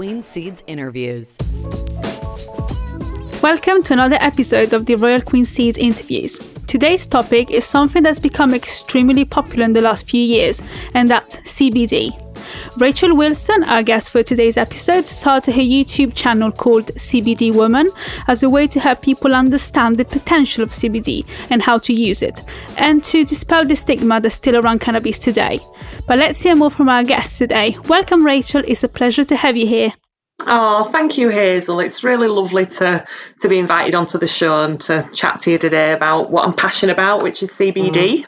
Queen Seeds interviews. Welcome to another episode of the Royal Queen Seeds interviews. Today's topic is something that's become extremely popular in the last few years, and that's CBD. Rachel Wilson, our guest for today's episode, started her YouTube channel called CBD Woman as a way to help people understand the potential of CBD and how to use it, and to dispel the stigma that's still around cannabis today. But let's hear more from our guest today. Welcome, Rachel. It's a pleasure to have you here. Oh, thank you, Hazel. It's really lovely to to be invited onto the show and to chat to you today about what I'm passionate about, which is CBD. Mm.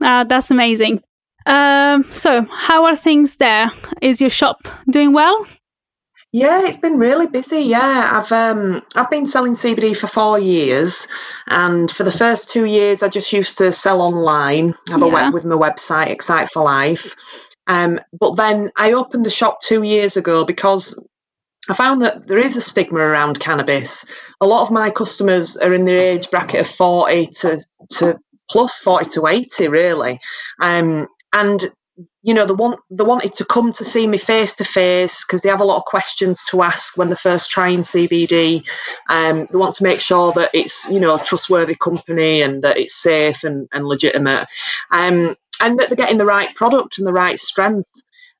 Uh, that's amazing. Um, so, how are things there? Is your shop doing well? Yeah, it's been really busy. Yeah, I've um I've been selling CBD for four years, and for the first two years, I just used to sell online. Have yeah. a web with my website, Excite for Life. Um, but then I opened the shop two years ago because I found that there is a stigma around cannabis. A lot of my customers are in the age bracket of 40 to, to plus 40 to 80, really. Um, and you know, they want they wanted to come to see me face to face because they have a lot of questions to ask when they're first trying CBD. Um, they want to make sure that it's you know a trustworthy company and that it's safe and, and legitimate, um, and that they're getting the right product and the right strength.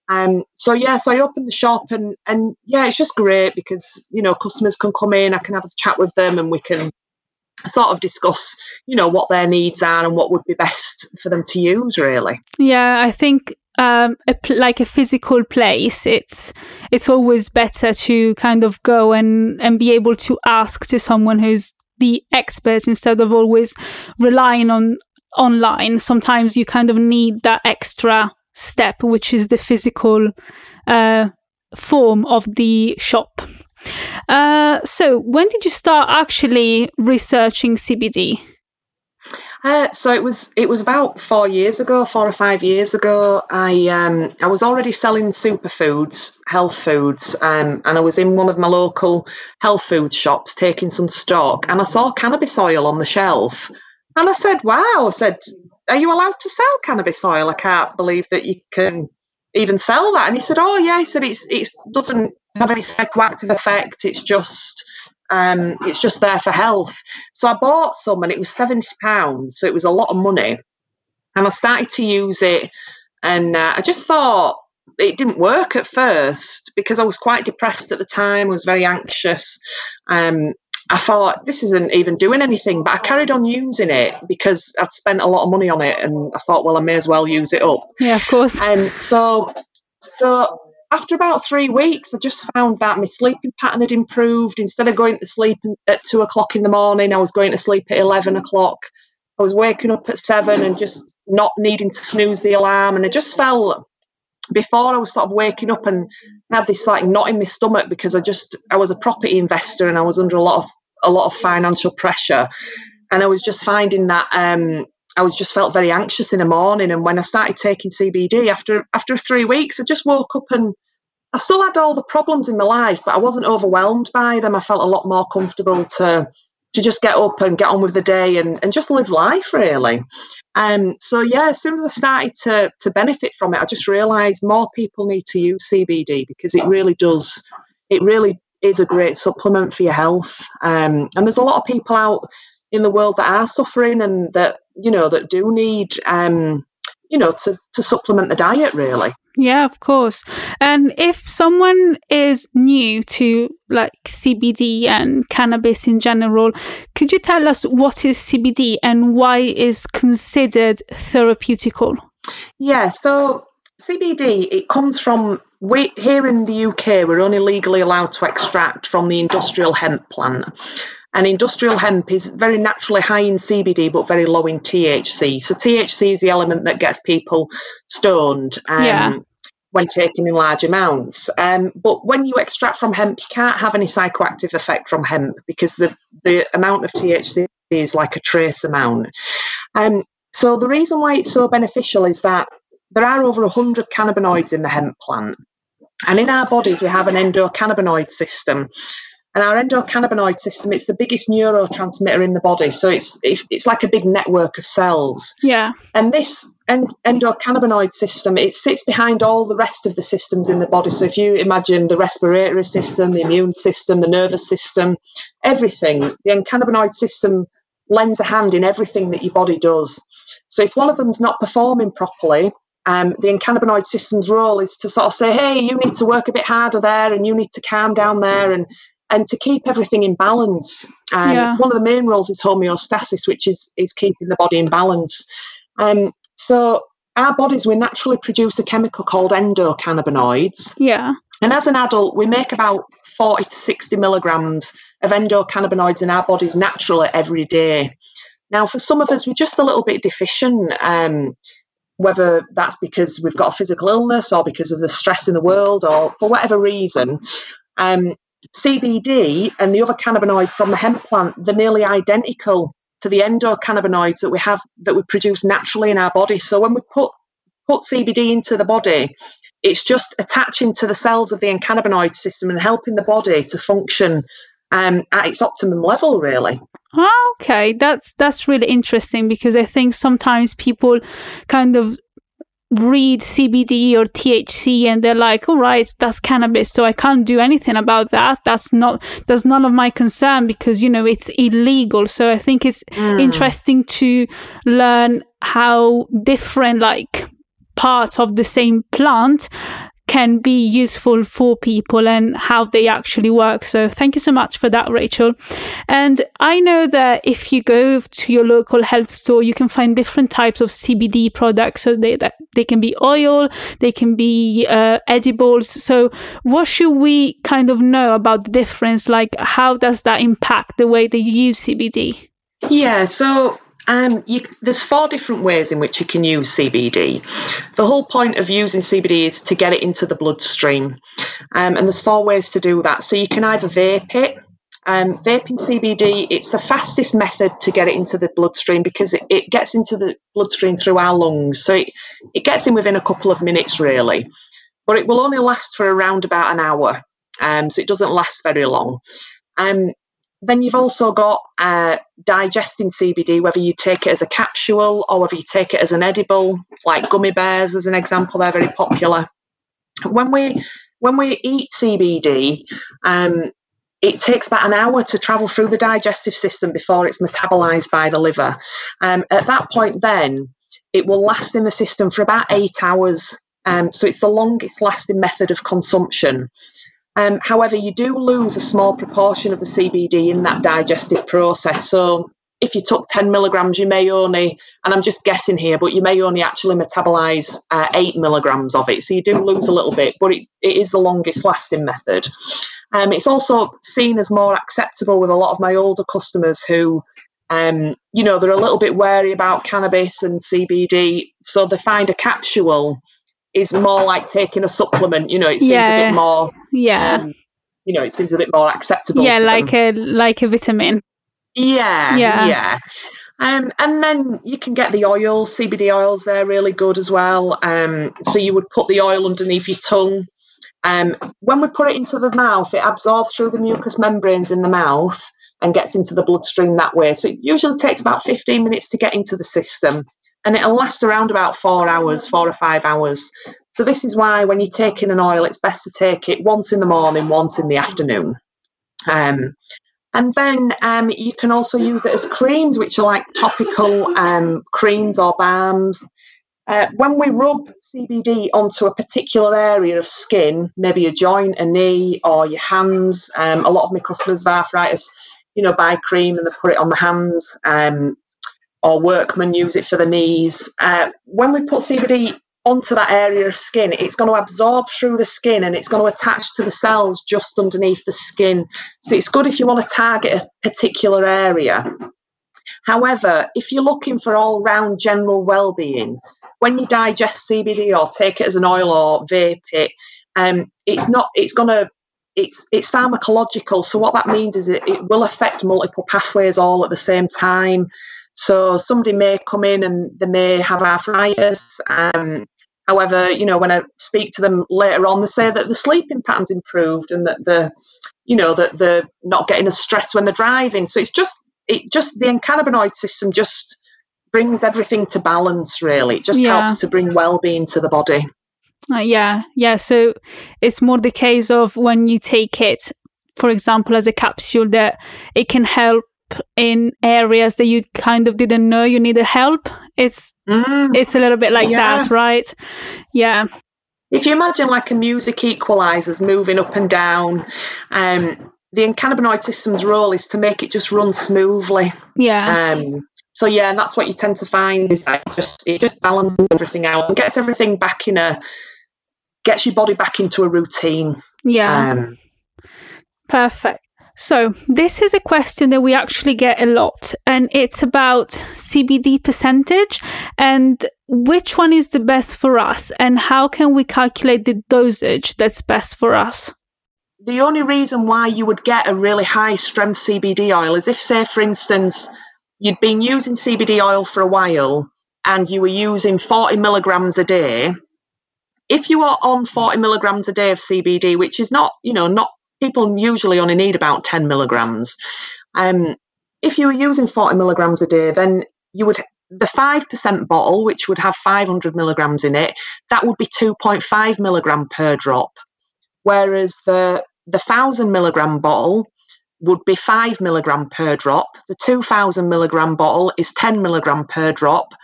Um, so yeah, so I opened the shop and and yeah, it's just great because you know customers can come in, I can have a chat with them, and we can sort of discuss you know what their needs are and what would be best for them to use really. Yeah i think um, a, like a physical place it's it's always better to kind of go and and be able to ask to someone who's the expert instead of always relying on online. Sometimes you kind of need that extra step which is the physical uh, form of the shop uh, so, when did you start actually researching CBD? Uh, so it was it was about four years ago, four or five years ago. I um, I was already selling superfoods, health foods, um, and I was in one of my local health food shops taking some stock, and I saw cannabis oil on the shelf, and I said, "Wow!" I said, "Are you allowed to sell cannabis oil? I can't believe that you can even sell that." And he said, "Oh yeah," he said, "It's it doesn't have any psychoactive effect. It's just um, it's just there for health. So I bought some, and it was seventy pounds. So it was a lot of money, and I started to use it, and uh, I just thought it didn't work at first because I was quite depressed at the time. I was very anxious. Um, I thought this isn't even doing anything, but I carried on using it because I'd spent a lot of money on it, and I thought, well, I may as well use it up. Yeah, of course. And so, so after about three weeks, I just found that my sleeping pattern had improved. Instead of going to sleep at two o'clock in the morning, I was going to sleep at 11 o'clock. I was waking up at seven and just not needing to snooze the alarm. And I just felt before I was sort of waking up and had this like knot in my stomach because I just I was a property investor and I was under a lot of a lot of financial pressure. And I was just finding that um, I was just felt very anxious in the morning. And when I started taking CBD after after three weeks, I just woke up and I still had all the problems in my life, but I wasn't overwhelmed by them. I felt a lot more comfortable to to just get up and get on with the day and, and just live life really. Um, so yeah, as soon as I started to to benefit from it, I just realised more people need to use CBD because it really does. It really is a great supplement for your health. Um, and there's a lot of people out in the world that are suffering and that you know that do need um, you know to to supplement the diet really. Yeah, of course. And if someone is new to like CBD and cannabis in general, could you tell us what is CBD and why is considered therapeutical? Yeah, so CBD it comes from we here in the UK we're only legally allowed to extract from the industrial hemp plant. And industrial hemp is very naturally high in CBD but very low in THC. So THC is the element that gets people stoned. Um, yeah. When taken in large amounts, um, but when you extract from hemp, you can't have any psychoactive effect from hemp because the the amount of THC is like a trace amount. Um, so the reason why it's so beneficial is that there are over 100 cannabinoids in the hemp plant. And in our bodies, we have an endocannabinoid system. And our endocannabinoid system, it's the biggest neurotransmitter in the body. So it's it's like a big network of cells. Yeah. And this endocannabinoid system, it sits behind all the rest of the systems in the body. So if you imagine the respiratory system, the immune system, the nervous system, everything, the endocannabinoid system lends a hand in everything that your body does. So if one of them's not performing properly, um, the endocannabinoid system's role is to sort of say, hey, you need to work a bit harder there and you need to calm down there and and to keep everything in balance. Um, yeah. One of the main roles is homeostasis, which is is keeping the body in balance. Um, so our bodies, we naturally produce a chemical called endocannabinoids. Yeah. And as an adult, we make about 40 to 60 milligrams of endocannabinoids in our bodies naturally every day. Now, for some of us, we're just a little bit deficient. Um, whether that's because we've got a physical illness or because of the stress in the world or for whatever reason. Um, CBD and the other cannabinoids from the hemp plant, they're nearly identical to the endocannabinoids that we have that we produce naturally in our body. So when we put put CBD into the body, it's just attaching to the cells of the endocannabinoid system and helping the body to function um, at its optimum level, really. Okay, that's that's really interesting because I think sometimes people kind of read CBD or THC and they're like, all right, that's cannabis, so I can't do anything about that. That's not that's none of my concern because you know it's illegal. So I think it's mm. interesting to learn how different like parts of the same plant can be useful for people and how they actually work. So thank you so much for that, Rachel. And I know that if you go to your local health store, you can find different types of CBD products. So they that they can be oil, they can be uh, edibles. So what should we kind of know about the difference? Like how does that impact the way they use CBD? Yeah, so um, you, there's four different ways in which you can use CBD. The whole point of using CBD is to get it into the bloodstream, um, and there's four ways to do that. So you can either vape it. Um, vaping CBD, it's the fastest method to get it into the bloodstream because it, it gets into the bloodstream through our lungs. So it, it gets in within a couple of minutes, really. But it will only last for around about an hour. Um, so it doesn't last very long. Um, then you've also got uh, digesting CBD, whether you take it as a capsule or whether you take it as an edible, like gummy bears as an example, they're very popular. When we when we eat CBD, um, it takes about an hour to travel through the digestive system before it's metabolized by the liver. Um, at that point, then it will last in the system for about eight hours. Um, so it's the longest lasting method of consumption. Um, however, you do lose a small proportion of the CBD in that digestive process. So if you took 10 milligrams, you may only, and I'm just guessing here, but you may only actually metabolize uh, eight milligrams of it. So you do lose a little bit, but it, it is the longest lasting method. Um, it's also seen as more acceptable with a lot of my older customers who, um, you know, they're a little bit wary about cannabis and CBD. So they find a capsule is more like taking a supplement. You know, it seems yeah. a bit more. Yeah. Um, you know, it seems a bit more acceptable. Yeah, like them. a like a vitamin. Yeah, yeah, yeah. Um, and then you can get the oils, CBD oils. They're really good as well. Um, so you would put the oil underneath your tongue. Um, when we put it into the mouth, it absorbs through the mucous membranes in the mouth and gets into the bloodstream that way. So it usually takes about 15 minutes to get into the system and it'll last around about four hours, four or five hours. So this is why when you're taking an oil, it's best to take it once in the morning, once in the afternoon. Um, and then um, you can also use it as creams, which are like topical um, creams or balms. Uh, when we rub CBD onto a particular area of skin, maybe a joint, a knee, or your hands, um, a lot of my customers with arthritis, you know, buy cream and they put it on the hands. Um, or workmen use it for the knees. Uh, when we put CBD onto that area of skin, it's going to absorb through the skin and it's going to attach to the cells just underneath the skin. So it's good if you want to target a particular area. However, if you're looking for all round general well being, when you digest CBD or take it as an oil or vape it, um, it's not, it's going to it's it's pharmacological. So what that means is it, it will affect multiple pathways all at the same time. So somebody may come in and they may have arthritis. Um, However, you know, when I speak to them later on, they say that the sleeping pattern's improved and that the, you know, that they're not getting as stressed when they're driving. So it's just, it just the endocannabinoid system just brings everything to balance. Really, it just Yeah. helps to bring well-being to the body. Uh, yeah, yeah. So it's more the case of when you take it, for example, as a capsule, that it can help in areas that you kind of didn't know you needed help. It's Mm. it's a little bit like Yeah. that, right? Yeah, If you imagine like a music equalizers moving up and down, um, the endocannabinoid system's role is to make it just run smoothly. yeah, Um, so yeah, and that's what you tend to find is that it just it just balances everything out and gets everything back in a gets your body back into a routine. yeah. Um, Perfect. So, this is a question that we actually get a lot, and it's about CBD percentage and which one is the best for us, and how can we calculate the dosage that's best for us? the only reason why you would get a really high strength CBD oil is if, say, for instance, you'd been using CBD oil for a while and you were using 40 milligrams a day. If you are on 40 milligrams a day of CBD, which is not, you know, not people usually only need about 10 milligrams. Um, if you were using 40 milligrams a day, then you would the 5% bottle, which would have 500 milligrams in it, that would be 2.5 milligram per drop. Whereas the the 1000 milligram bottle would be 5 milligram per drop. The 2000 milligram bottle is 10 milligram per drop.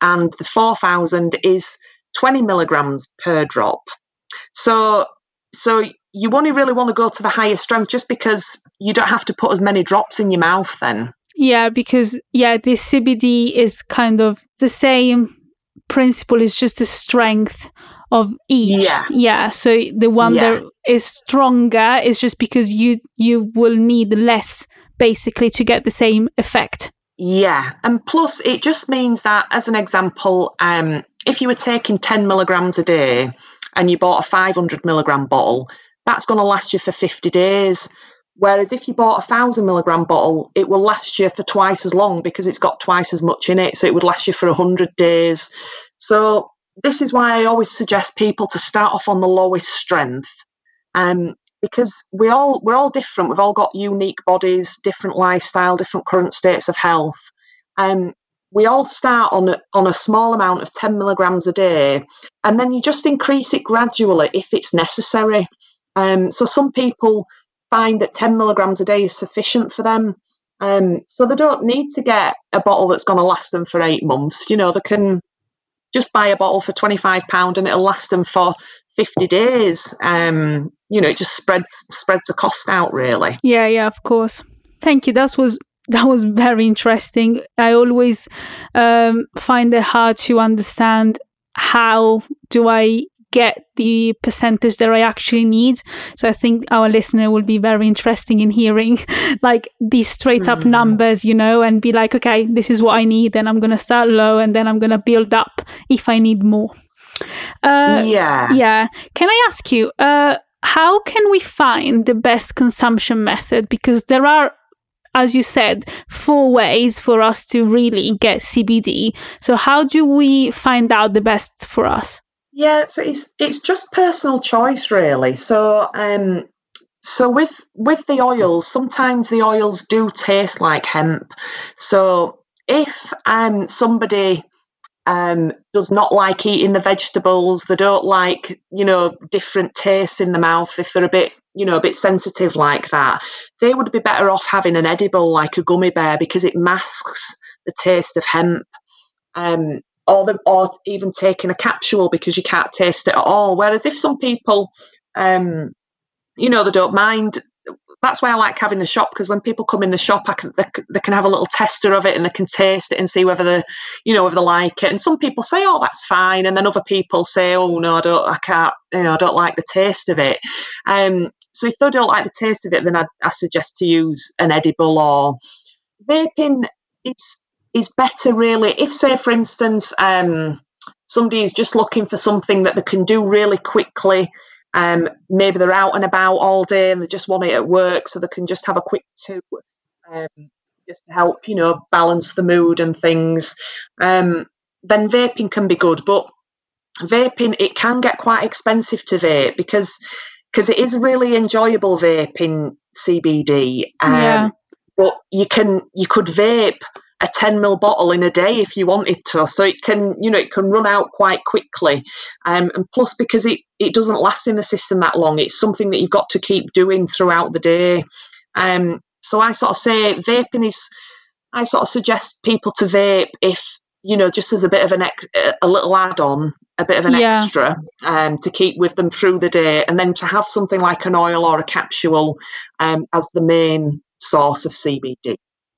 And the 4000 is 20 milligrams per drop. So, so you only really want to go to the higher strength just because you don't have to put as many drops in your mouth then. Yeah, because yeah, this CBD is kind of the same principle. It's just the strength of each. Yeah. Yeah. So the one Yeah. that is stronger is just because you you will need less basically to get the same effect. Yeah, and plus it just means that, as an example, um, if you were taking 10 milligrams a day and you bought a 500 milligram bottle, that's going to last you for 50 days. Whereas if you bought a 1000 milligram bottle, it will last you for twice as long because it's got twice as much in it. So it would last you for 100 days. So this is why I always suggest people to start off on the lowest strength. Um, because we all we're all different. We've all got unique bodies, different lifestyle, different current states of health. Um, we all start on a, on a small amount of 10 milligrams a day, and then you just increase it gradually if it's necessary. Um, so some people find that 10 milligrams a day is sufficient for them. Um, so they don't need to get a bottle that's going to last them for eight months. You know, they can just buy a bottle for £25 and it'll last them for 50 days. Um, you know, it just spreads spreads the cost out really. Yeah, yeah, of course. Thank you. That was that was very interesting. I always um, find it hard to understand how do I get the percentage that I actually need. So I think our listener will be very interesting in hearing like these straight up Mm. numbers, you know, and be like, okay, this is what I need, and I'm gonna start low, and then I'm gonna build up if I need more. Uh, yeah. yeah. Can I ask you, uh, how can we find the best consumption method? Because there are, as you said, four ways for us to really get CBD. So how do we find out the best for us? Yeah, so it's it's just personal choice really. So um so with with the oils, sometimes the oils do taste like hemp. So if um somebody um does not like eating the vegetables, they don't like, you know, different tastes in the mouth, if they're a bit, you know, a bit sensitive like that, they would be better off having an edible like a gummy bear because it masks the taste of hemp. Um or the, or even taking a capsule because you can't taste it at all. Whereas if some people, um, you know, they don't mind. That's why I like having the shop because when people come in the shop, I can they, they can have a little tester of it and they can taste it and see whether they, you know, whether they like it. And some people say, "Oh, that's fine," and then other people say, "Oh no, I don't, I can't, you know, I don't like the taste of it." Um, so if they don't like the taste of it, then I, I suggest to use an edible or vaping. It's is better really if say for instance um, somebody is just looking for something that they can do really quickly um, maybe they're out and about all day and they just want it at work so they can just have a quick two um, just to help you know balance the mood and things um, then vaping can be good but vaping it can get quite expensive to vape because because it is really enjoyable vaping CBD. Um, yeah. But you can you could vape a 10 ml bottle in a day if you wanted to so it can you know it can run out quite quickly. Um, and plus because it it doesn't last in the system that long it's something that you've got to keep doing throughout the day. Um, so i sort of say vaping is i sort of suggest people to vape if you know just as a bit of an ex- a little add-on a bit of an yeah. extra um, to keep with them through the day. And then to have something like an oil or a capsule um, as the main source of cbd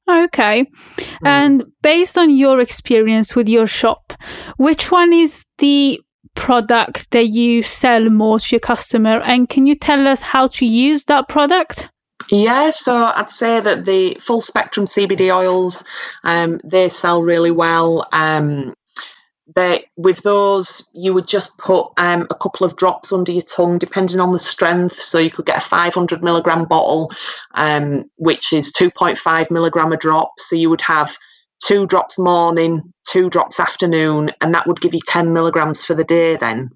Okay. Mm. And based on your experience with your shop, which one is the product that you sell more to your customer? And can you tell us how to use that product? Yeah, so I'd say that the full spectrum CBD oils, um, they sell really well. Um, that with those you would just put um, a couple of drops under your tongue depending on the strength. So you could get a 500 milligram bottle um, which is 2.5 milligram a drop. So you would have two drops morning two drops afternoon and that would give you 10 milligrams for the day then.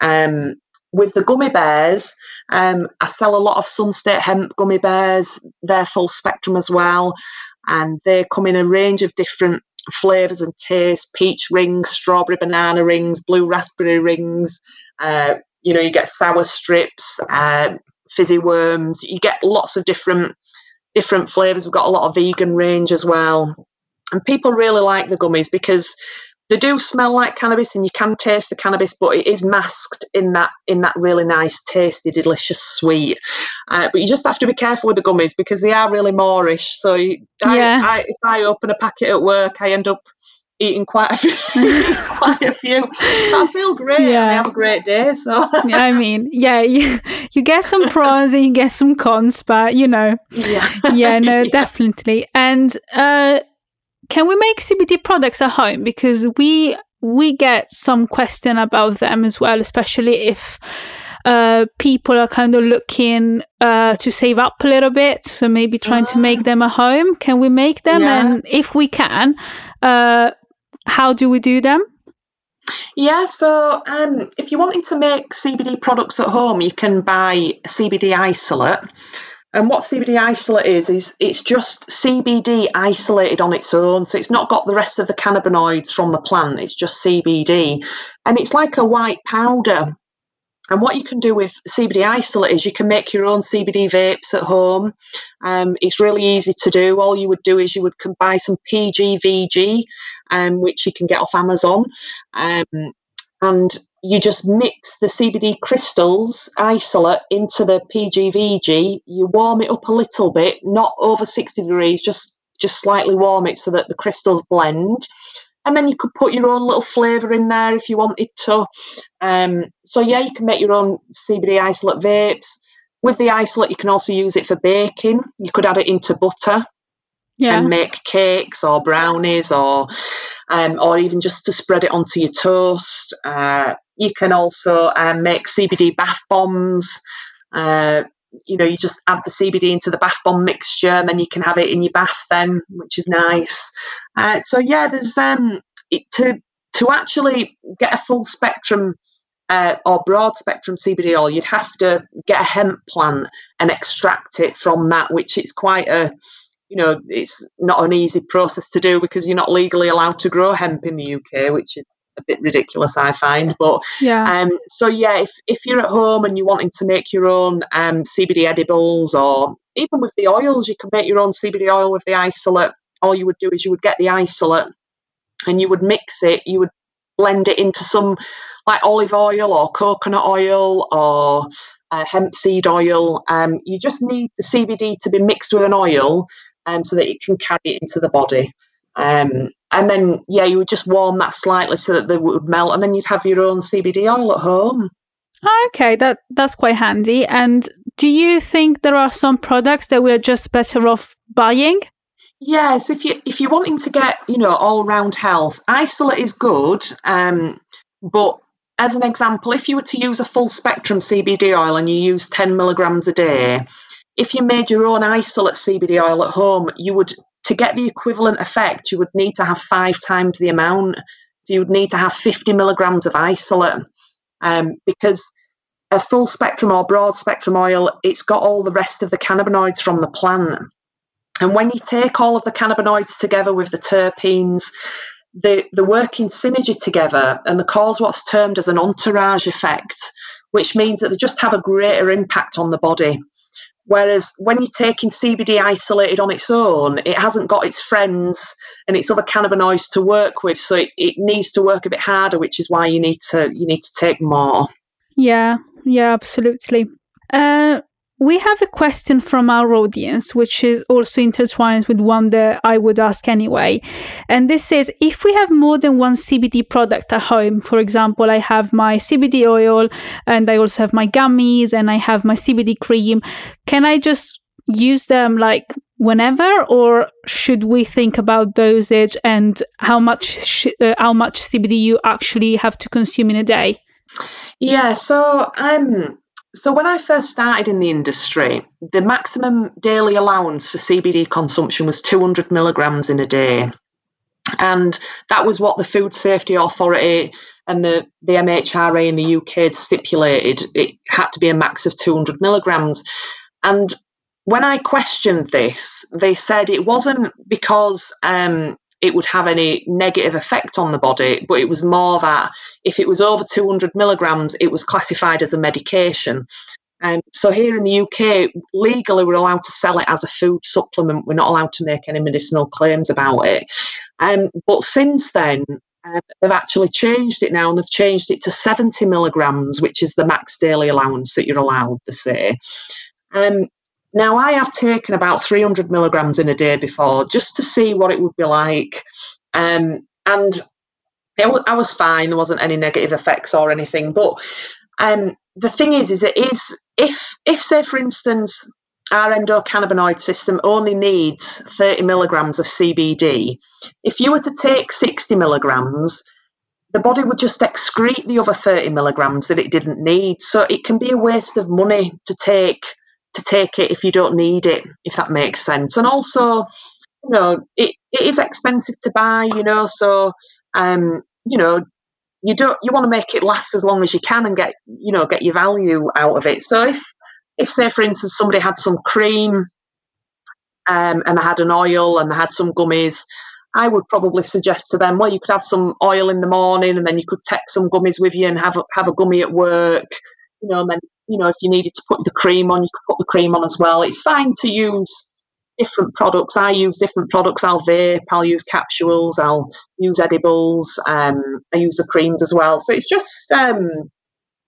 Um, with the gummy bears um, i sell a lot of sunstate hemp gummy bears. They're full spectrum as well and they come in a range of different flavors and tastes peach rings, strawberry banana rings, blue raspberry rings. Uh, you know, you get sour strips, uh, fizzy worms. You get lots of different different flavors. We've got a lot of vegan range as well. And people really like the gummies because they do smell like cannabis and you can taste the cannabis but it is masked in that in that really nice tasty delicious sweet. Uh, but you just have to be careful with the gummies because they are really moreish so I, yeah. I, if i open a packet at work i end up eating quite a few quite a few. I feel great. Yeah. i have a great day so. Yeah, i mean yeah you, you get some pros and you get some cons but you know. Yeah. Yeah no yeah. definitely. And uh can we make CBD products at home? Because we we get some question about them as well, especially if uh, people are kind of looking uh, to save up a little bit, so maybe trying to make ah. them at home. Can we make them? Yeah. And if we can, uh, how do we do them? Yeah, so um, if you're wanting to make CBD products at home, you can buy CBD isolate. And what CBD isolate is, is it's just CBD isolated on its own. So it's not got the rest of the cannabinoids from the plant, it's just CBD. And it's like a white powder. And what you can do with CBD isolate is you can make your own CBD vapes at home. Um, it's really easy to do. All you would do is you would buy some PGVG, um, which you can get off Amazon. Um, and you just mix the CBD crystals isolate into the PGVG. You warm it up a little bit, not over 60 degrees, just just slightly warm it so that the crystals blend. And then you could put your own little flavour in there if you wanted to. Um, so yeah, you can make your own CBD isolate vapes. With the isolate, you can also use it for baking. You could add it into butter yeah. and make cakes or brownies or um, or even just to spread it onto your toast. Uh, you can also um, make CBD bath bombs. Uh, you know, you just add the CBD into the bath bomb mixture, and then you can have it in your bath then, which is nice. Uh, so yeah, there's um, it, to to actually get a full spectrum uh, or broad spectrum CBD oil, you'd have to get a hemp plant and extract it from that, which is quite a you know, it's not an easy process to do because you're not legally allowed to grow hemp in the UK, which is a bit ridiculous, I find. But yeah. Um, so yeah, if if you're at home and you're wanting to make your own um, CBD edibles, or even with the oils, you can make your own CBD oil with the isolate. All you would do is you would get the isolate and you would mix it. You would blend it into some like olive oil or coconut oil or uh, hemp seed oil. Um, you just need the CBD to be mixed with an oil um, so that it can carry it into the body. Um, and then, yeah, you would just warm that slightly so that they would melt, and then you'd have your own CBD oil at home. Okay, that that's quite handy. And do you think there are some products that we're just better off buying? Yes, if you if you're wanting to get you know all round health, isolate is good. Um, but as an example, if you were to use a full spectrum CBD oil and you use 10 milligrams a day, if you made your own isolate CBD oil at home, you would, to get the equivalent effect, you would need to have five times the amount. So you would need to have 50 milligrams of isolate um, because a full spectrum or broad spectrum oil, it's got all the rest of the cannabinoids from the plant. And when you take all of the cannabinoids together with the terpenes, they, they work in synergy together and they cause what's termed as an entourage effect, which means that they just have a greater impact on the body. Whereas when you're taking CBD isolated on its own, it hasn't got its friends and its other cannabinoids to work with, so it, it needs to work a bit harder, which is why you need to you need to take more. Yeah, yeah, absolutely. Uh, we have a question from our audience, which is also intertwined with one that I would ask anyway. And this is if we have more than one CBD product at home, for example, I have my CBD oil and I also have my gummies and I have my CBD cream, can I just use them like whenever or should we think about dosage and how much sh- uh, how much CBD you actually have to consume in a day? Yeah, so um so when I first started in the industry, the maximum daily allowance for CBD consumption was 200 milligrams in a day. And that was what the Food Safety Authority and the, the MHRA in the UK had stipulated. It had to be a max of 200 milligrams. And when I questioned this, they said it wasn't because um, it would have any negative effect on the body, but it was more that if it was over 200 milligrams, it was classified as a medication. Um, so here in the UK, legally we're allowed to sell it as a food supplement. We're not allowed to make any medicinal claims about it. Um, but since then, uh, they've actually changed it now, and they've changed it to 70 milligrams, which is the max daily allowance that you're allowed to say. Um, now, I have taken about 300 milligrams in a day before just to see what it would be like. Um, and it, I was fine, there wasn't any negative effects or anything. But um, the thing is, is it is, if, if say, for instance, our endocannabinoid system only needs 30 milligrams of CBD, if you were to take 60 milligrams, the body would just excrete the other 30 milligrams that it didn't need. So it can be a waste of money to take to take it if you don't need it, if that makes sense. And also, you know, it, it is expensive to buy, you know, so um, you know, you don't you want to make it last as long as you can and get, you know, get your value out of it. So if if say for instance somebody had some cream um, and they had an oil and they had some gummies, I would probably suggest to them, well, you could have some oil in the morning and then you could take some gummies with you and have a, have a gummy at work, you know, and then you know, if you needed to put the cream on, you could put the cream on as well. It's fine to use different products. I use different products. I'll vape, I'll use capsules, I'll use edibles, um, I use the creams as well. So it's just, um,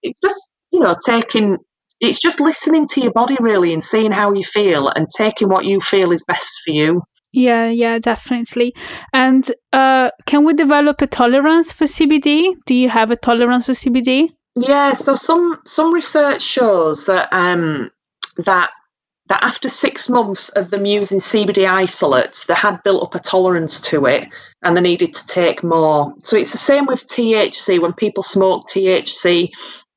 it's just, you know, taking, it's just listening to your body really and seeing how you feel and taking what you feel is best for you. Yeah, yeah, definitely. And uh, can we develop a tolerance for CBD? Do you have a tolerance for CBD? Yeah, so some some research shows that um, that that after six months of them using CBD isolates, they had built up a tolerance to it and they needed to take more. So it's the same with THC. When people smoke THC,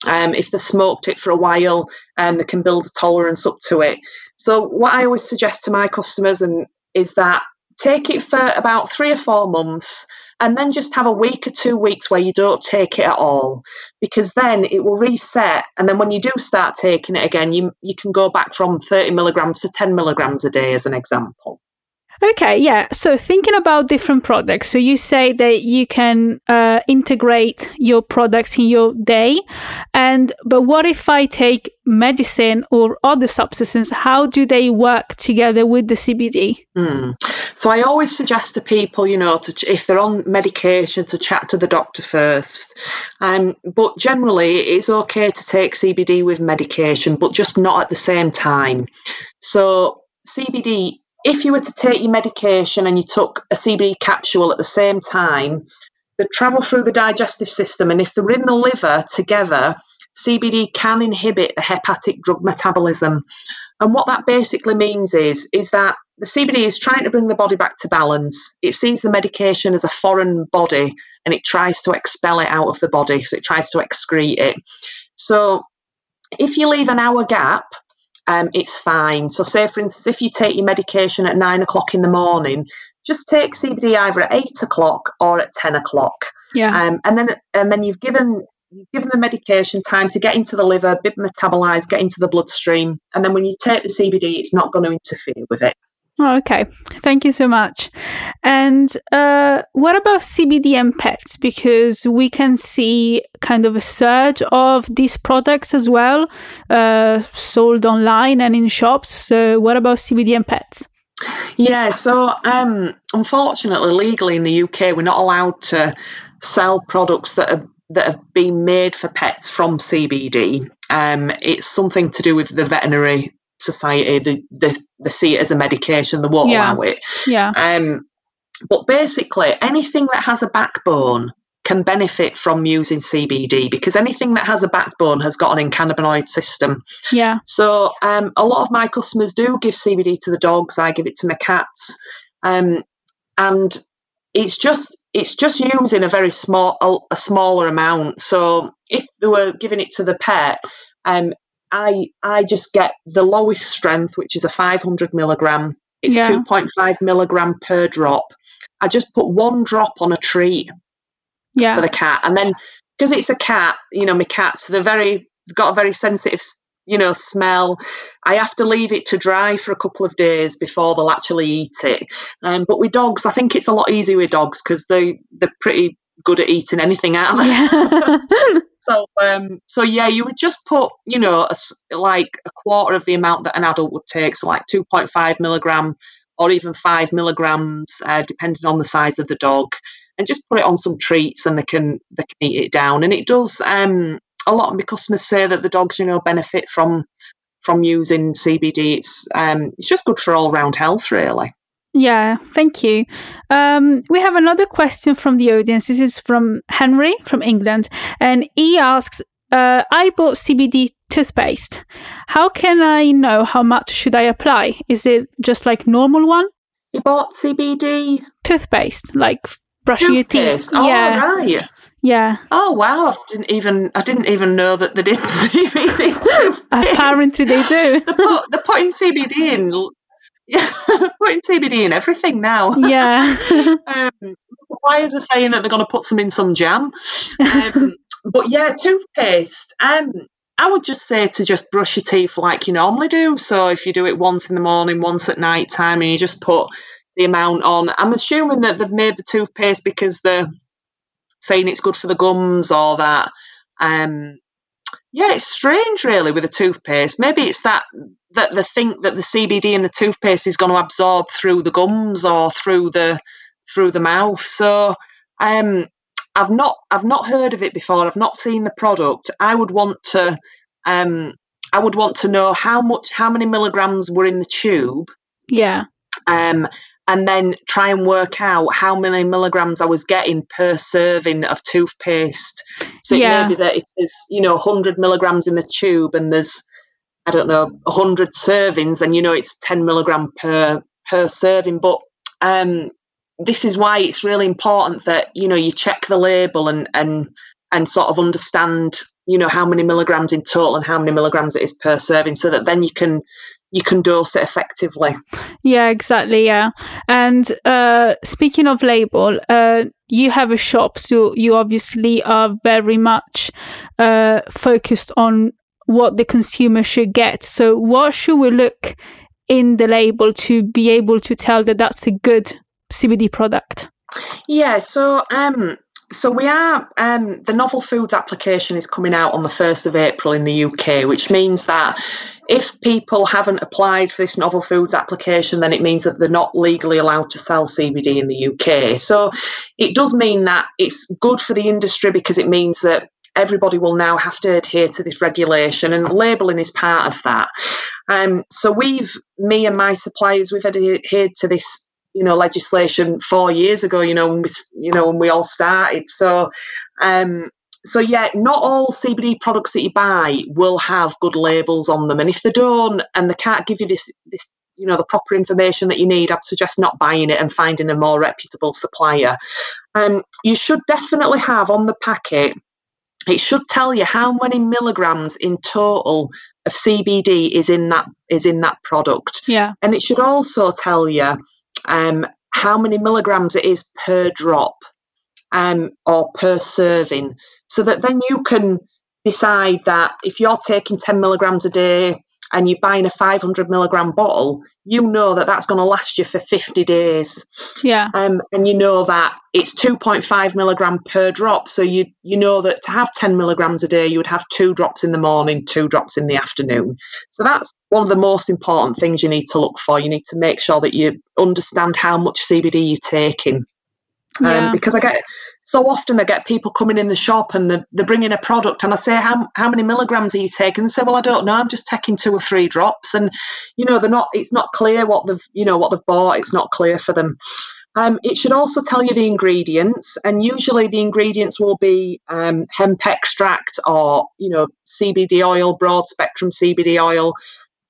um, if they smoked it for a while, um, they can build a tolerance up to it. So what I always suggest to my customers and is that take it for about three or four months and then just have a week or two weeks where you don't take it at all because then it will reset and then when you do start taking it again you you can go back from 30 milligrams to 10 milligrams a day as an example Okay, yeah. So thinking about different products, so you say that you can uh, integrate your products in your day, and but what if I take medicine or other substances? How do they work together with the CBD? Mm. So I always suggest to people, you know, to if they're on medication, to chat to the doctor first. Um, but generally, it's okay to take CBD with medication, but just not at the same time. So CBD if you were to take your medication and you took a CBD capsule at the same time, they travel through the digestive system, and if they're in the liver together, CBD can inhibit the hepatic drug metabolism. And what that basically means is, is that the CBD is trying to bring the body back to balance. It sees the medication as a foreign body and it tries to expel it out of the body. So it tries to excrete it. So if you leave an hour gap um, it's fine. So, say for instance, if you take your medication at nine o'clock in the morning, just take CBD either at eight o'clock or at ten o'clock. Yeah. Um, and then and then you've given you've given the medication time to get into the liver, bit metabolized, get into the bloodstream, and then when you take the CBD, it's not going to interfere with it. Oh, okay. Thank you so much. And uh, what about CBD and pets? Because we can see kind of a surge of these products as well, uh, sold online and in shops. So, what about CBD and pets? Yeah, so um, unfortunately, legally in the UK, we're not allowed to sell products that are that have been made for pets from CBD. Um, it's something to do with the veterinary society. The the they see it as a medication. They won't Yeah. allow it. Yeah. Um, but basically, anything that has a backbone can benefit from using CBD because anything that has a backbone has got an endocannabinoid system. Yeah. So um, a lot of my customers do give CBD to the dogs. I give it to my cats, um, and it's just it's just using a very small a, a smaller amount. So if they were giving it to the pet, um, I I just get the lowest strength, which is a 500 milligram. It's Yeah. 2.5 milligram per drop. I just put one drop on a treat for the cat, and then because it's a cat, you know, my cats they're very they've got a very sensitive, you know, smell. I have to leave it to dry for a couple of days before they'll actually eat it. Um, but with dogs, I think it's a lot easier with dogs because they they're pretty good at eating anything out of Yeah. so, um, so yeah, you would just put, you know, a like a quarter of the amount that an adult would take, so like 2.5 milligram or even five milligrams, uh, depending on the size of the dog, and just put it on some treats, and they can they can eat it down. And it does. Um, a lot of my customers say that the dogs, you know, benefit from from using CBD. It's um, it's just good for all round health, really. Yeah, thank you. Um, we have another question from the audience. This is from Henry from England, and he asks, uh, "I bought CBD toothpaste. How can I know how much should I apply? Is it just like normal one You bought CBD toothpaste, like brushing your teeth? Oh, yeah, right. yeah. Oh wow! I didn't even I didn't even know that they did CBD. toothpaste. Apparently they do. They're, put, they're putting CBD in. Yeah, putting CBD in everything now. yeah, Um, is it saying that they're going to put some in some jam. Um, but yeah, toothpaste. Um, I would just say to just brush your teeth like you normally do. So if you do it once in the morning, once at night time, and you just put the amount on. I'm assuming that they've made the toothpaste because they're saying it's good for the gums or that. Um, yeah, it's strange, really, with the toothpaste. Maybe it's that that they think that the CBD in the toothpaste is going to absorb through the gums or through the through the mouth. So, um, I've not I've not heard of it before. I've not seen the product. I would want to um, I would want to know how much how many milligrams were in the tube yeah, um, and then try and work out how many milligrams I was getting per serving of toothpaste. So Yeah. it may be that if there's, you know, 100 milligrams in the tube and there's, I don't know, 100 servings, and you know it's 10 milligram per per serving. But um, this is why it's really important that you know you check the label and and and sort of understand you know how many milligrams in total and how many milligrams it is per serving, so that then you can you can dose it effectively. yeah, exactly. Yeah, and uh, speaking of label, uh, you have a shop, so you obviously are very much uh, focused on what the consumer should get. So, what should we look in the label to be able to tell that that's a good CBD product? Yeah, so um so we are um the novel foods application is coming out on the 1st of April in the UK, which means that if people haven't applied for this novel foods application, then it means that they're not legally allowed to sell CBD in the UK. So it does mean that it's good for the industry because it means that everybody will now have to adhere to this regulation and labelling is part of that. Um, so we've, me and my suppliers, we've adhered to this you know legislation four years ago you know when we you know when we all started so um so yeah not all cbd products that you buy will have good labels on them and if they don't and they can't give you this this you know the proper information that you need i'd suggest not buying it and finding a more reputable supplier um you should definitely have on the packet it should tell you how many milligrams in total of cbd is in that is in that product. Yeah, and it should also tell you um, how many milligrams it is per drop um, or per serving, so that then you can decide that if you're taking 10 milligrams a day and you're buying a 500 milligram bottle, you know that that's going to last you for 50 days. Yeah. Um, and you know that it's 2.5 milligram per drop. So you you know that to have 10 milligrams a day, you would have two drops in the morning, two drops in the afternoon. So that's one of the most important things you need to look for. You need to make sure that you understand how much CBD you're taking. Um, because I get so often I get people coming in the shop and they're, they're bringing a product and I say, how, how many milligrams are you taking? And they say, well, I don't know. I'm just taking two or three drops. And, you know, they're not, it's not clear what they've, you know, what they've bought. It's not clear for them. Um, it should also tell you the ingredients, and usually the ingredients will be um, hemp extract or you know CBD oil, broad spectrum CBD oil,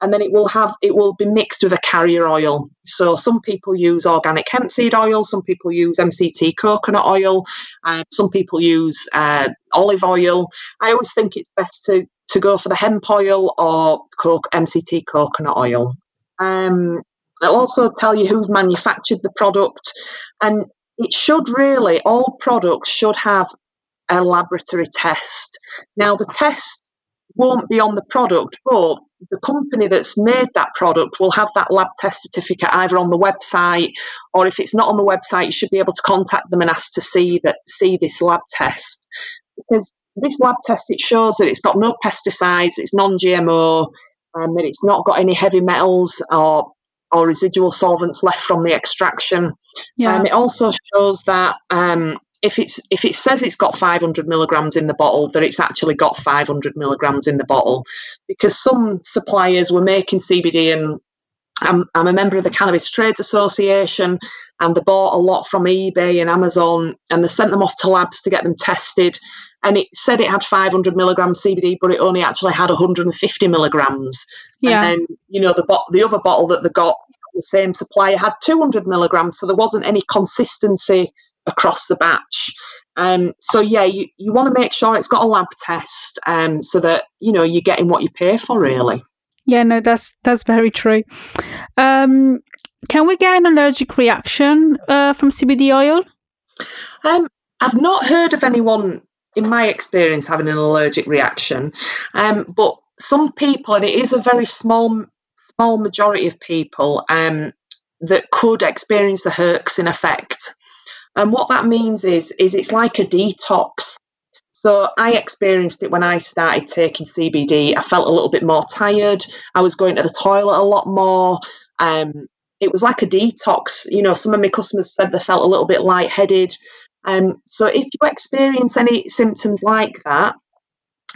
and then it will have it will be mixed with a carrier oil. So some people use organic hemp seed oil, some people use MCT coconut oil, uh, some people use uh, olive oil. I always think it's best to to go for the hemp oil or MCT coconut oil. Um, it'll also tell you who's manufactured the product, and it should really all products should have a laboratory test. Now the test won't be on the product, but the company that's made that product will have that lab test certificate either on the website or if it's not on the website, you should be able to contact them and ask to see that see this lab test. Because this lab test it shows that it's got no pesticides, it's non-GMO, and that it's not got any heavy metals or or residual solvents left from the extraction. Yeah. Um, it also shows that um, if it's if it says it's got 500 milligrams in the bottle that it's actually got 500 milligrams in the bottle. Because some suppliers were making cbd and I'm, I'm a member of the cannabis trades association and they bought a lot from ebay and amazon and they sent them off to labs to get them tested. And it said it had 500 milligrams cbd but it only actually had 150 milligrams. Yeah. and then you know the, bo- the other bottle that they got the same supplier had 200 milligrams so there wasn't any consistency across the batch. Um, so yeah, you, you want to make sure it's got a lab test um, so that you know you're getting what you pay for really. Yeah, no, that's that's very true. Um, can we get an allergic reaction uh, from CBD oil? Um, I've not heard of anyone in my experience having an allergic reaction, um, but some people, and it is a very small small majority of people, um, that could experience the herxin effect. And what that means is, is it's like a detox. So I experienced it when I started taking CBD. I felt a little bit more tired. I was going to the toilet a lot more. Um, it was like a detox. You know, some of my customers said they felt a little bit lightheaded. Um, so if you experience any symptoms like that,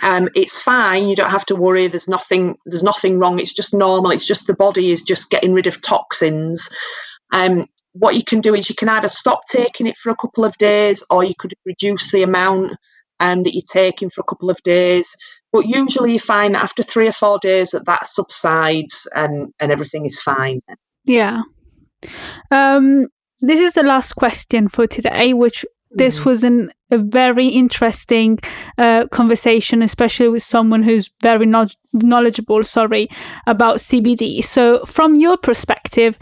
um, it's fine. You don't have to worry. There's nothing. There's nothing wrong. It's just normal. It's just the body is just getting rid of toxins. Um, what you can do is you can either stop taking it for a couple of days or you could reduce the amount um, that you're taking for a couple of days. But usually you find that after three or four days that that subsides and, and everything is fine. Yeah. Um, this is the last question for today, which this mm-hmm. was an, a very interesting uh, conversation, especially with someone who's very no- knowledgeable, sorry, about CBD. So, from your perspective,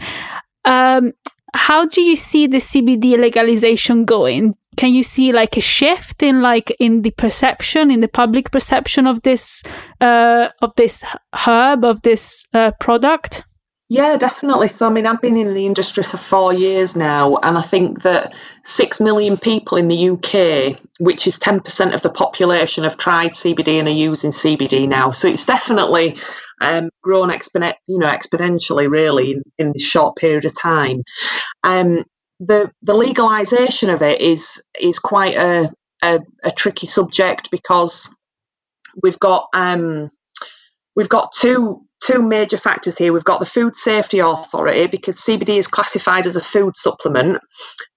um, how do you see the CBD legalization going? Can you see like a shift in like in the perception, in the public perception of this uh, of this herb of this uh, product? Yeah, definitely. So, I mean, I've been in the industry for four years now, and I think that six million people in the UK, which is 10% of the population, have tried CBD and are using CBD now. So, it's definitely um, grown exponent, you know, exponentially, really, in, in this short period of time. Um, the the legalisation of it is is quite a, a, a tricky subject because we've got um, we've got two two major factors here. We've got the Food Safety Authority because CBD is classified as a food supplement.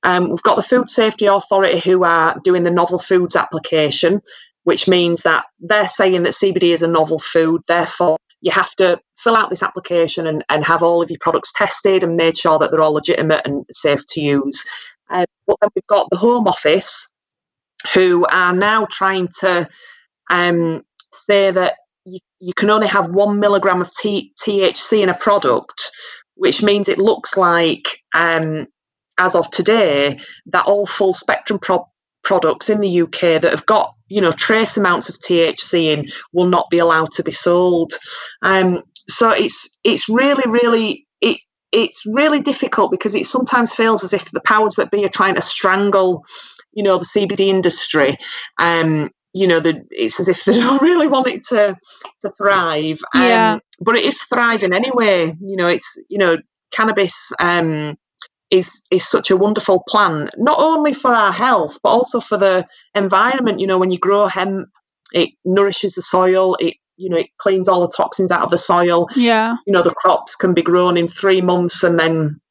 Um, we've got the Food Safety Authority who are doing the novel foods application, which means that they're saying that CBD is a novel food, therefore you have to fill out this application and, and have all of your products tested and made sure that they're all legitimate and safe to use. Uh, but then we've got the Home Office who are now trying to um, say that you, you can only have one milligram of T- THC in a product, which means it looks like um, as of today, that all full spectrum pro- products in the UK that have got you know trace amounts of THC in will not be allowed to be sold. Um, so it's it's really really it it's really difficult because it sometimes feels as if the powers that be are trying to strangle you know the CBD industry. Um, you know, the, it's as if they don't really want it to to thrive. Um, Yeah. But it is thriving anyway. You know, it's you know, cannabis um, is is such a wonderful plan, not only for our health but also for the environment. You know, when you grow hemp, it nourishes the soil. It you know, it cleans all the toxins out of the soil Yeah. you know the crops can be grown in three months and then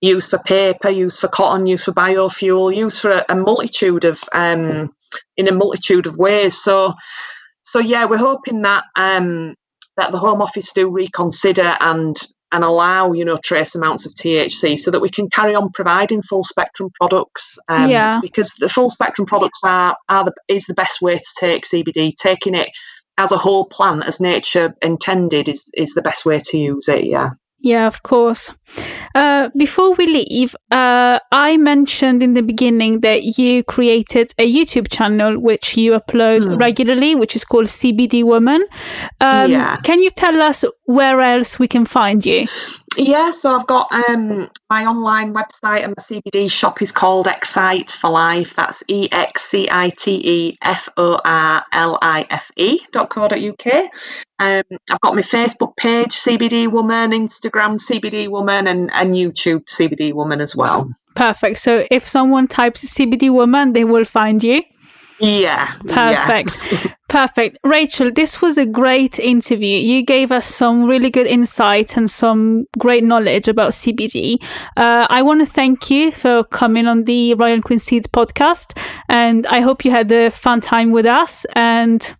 used for paper used for cotton used for biofuel used for a, a multitude of um in a multitude of ways so so yeah we're hoping that um that the home office do reconsider and and allow you know trace amounts of THC so that we can carry on providing full spectrum products um, Yeah. because the full spectrum products are are the is the best way to take CBD taking it as a whole plant as nature intended is is the best way to use it yeah Yeah, of course. Uh, before we leave, uh, I mentioned in the beginning that you created a YouTube channel which you upload Hmm. regularly, which is called CBD Woman. Um, Yeah. Can you tell us where else we can find you? Yeah so i've got um my online website and my cbd shop is called excite for life that's E X C I T E F O R L I F E dot co dot uk um i've got my facebook page cbd woman instagram cbd woman and, and youtube cbd woman as well Perfect. So if someone types CBD Woman, they will find you. Yeah Perfect. Perfect. Rachel, this was a great interview. You gave us some really good insight and some great knowledge about CBD. Uh, I want to thank you for coming on the Royal Queen Seeds podcast. And I hope you had a fun time with us. And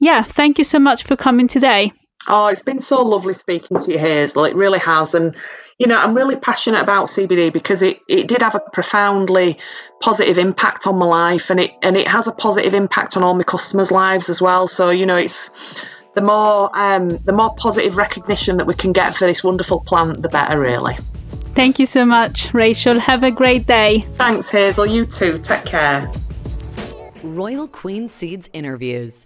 yeah, thank you so much for coming today. Oh, it's been so lovely speaking to you, Hazel. It really has. And, you know, I'm really passionate about CBD because it, it did have a profoundly positive impact on my life and it and it has a positive impact on all my customers' lives as well. So, you know, it's the more um, the more positive recognition that we can get for this wonderful plant, the better really. Thank you so much, Rachel. Have a great day. Thanks, Hazel. You too. Take care. Royal Queen Seeds interviews.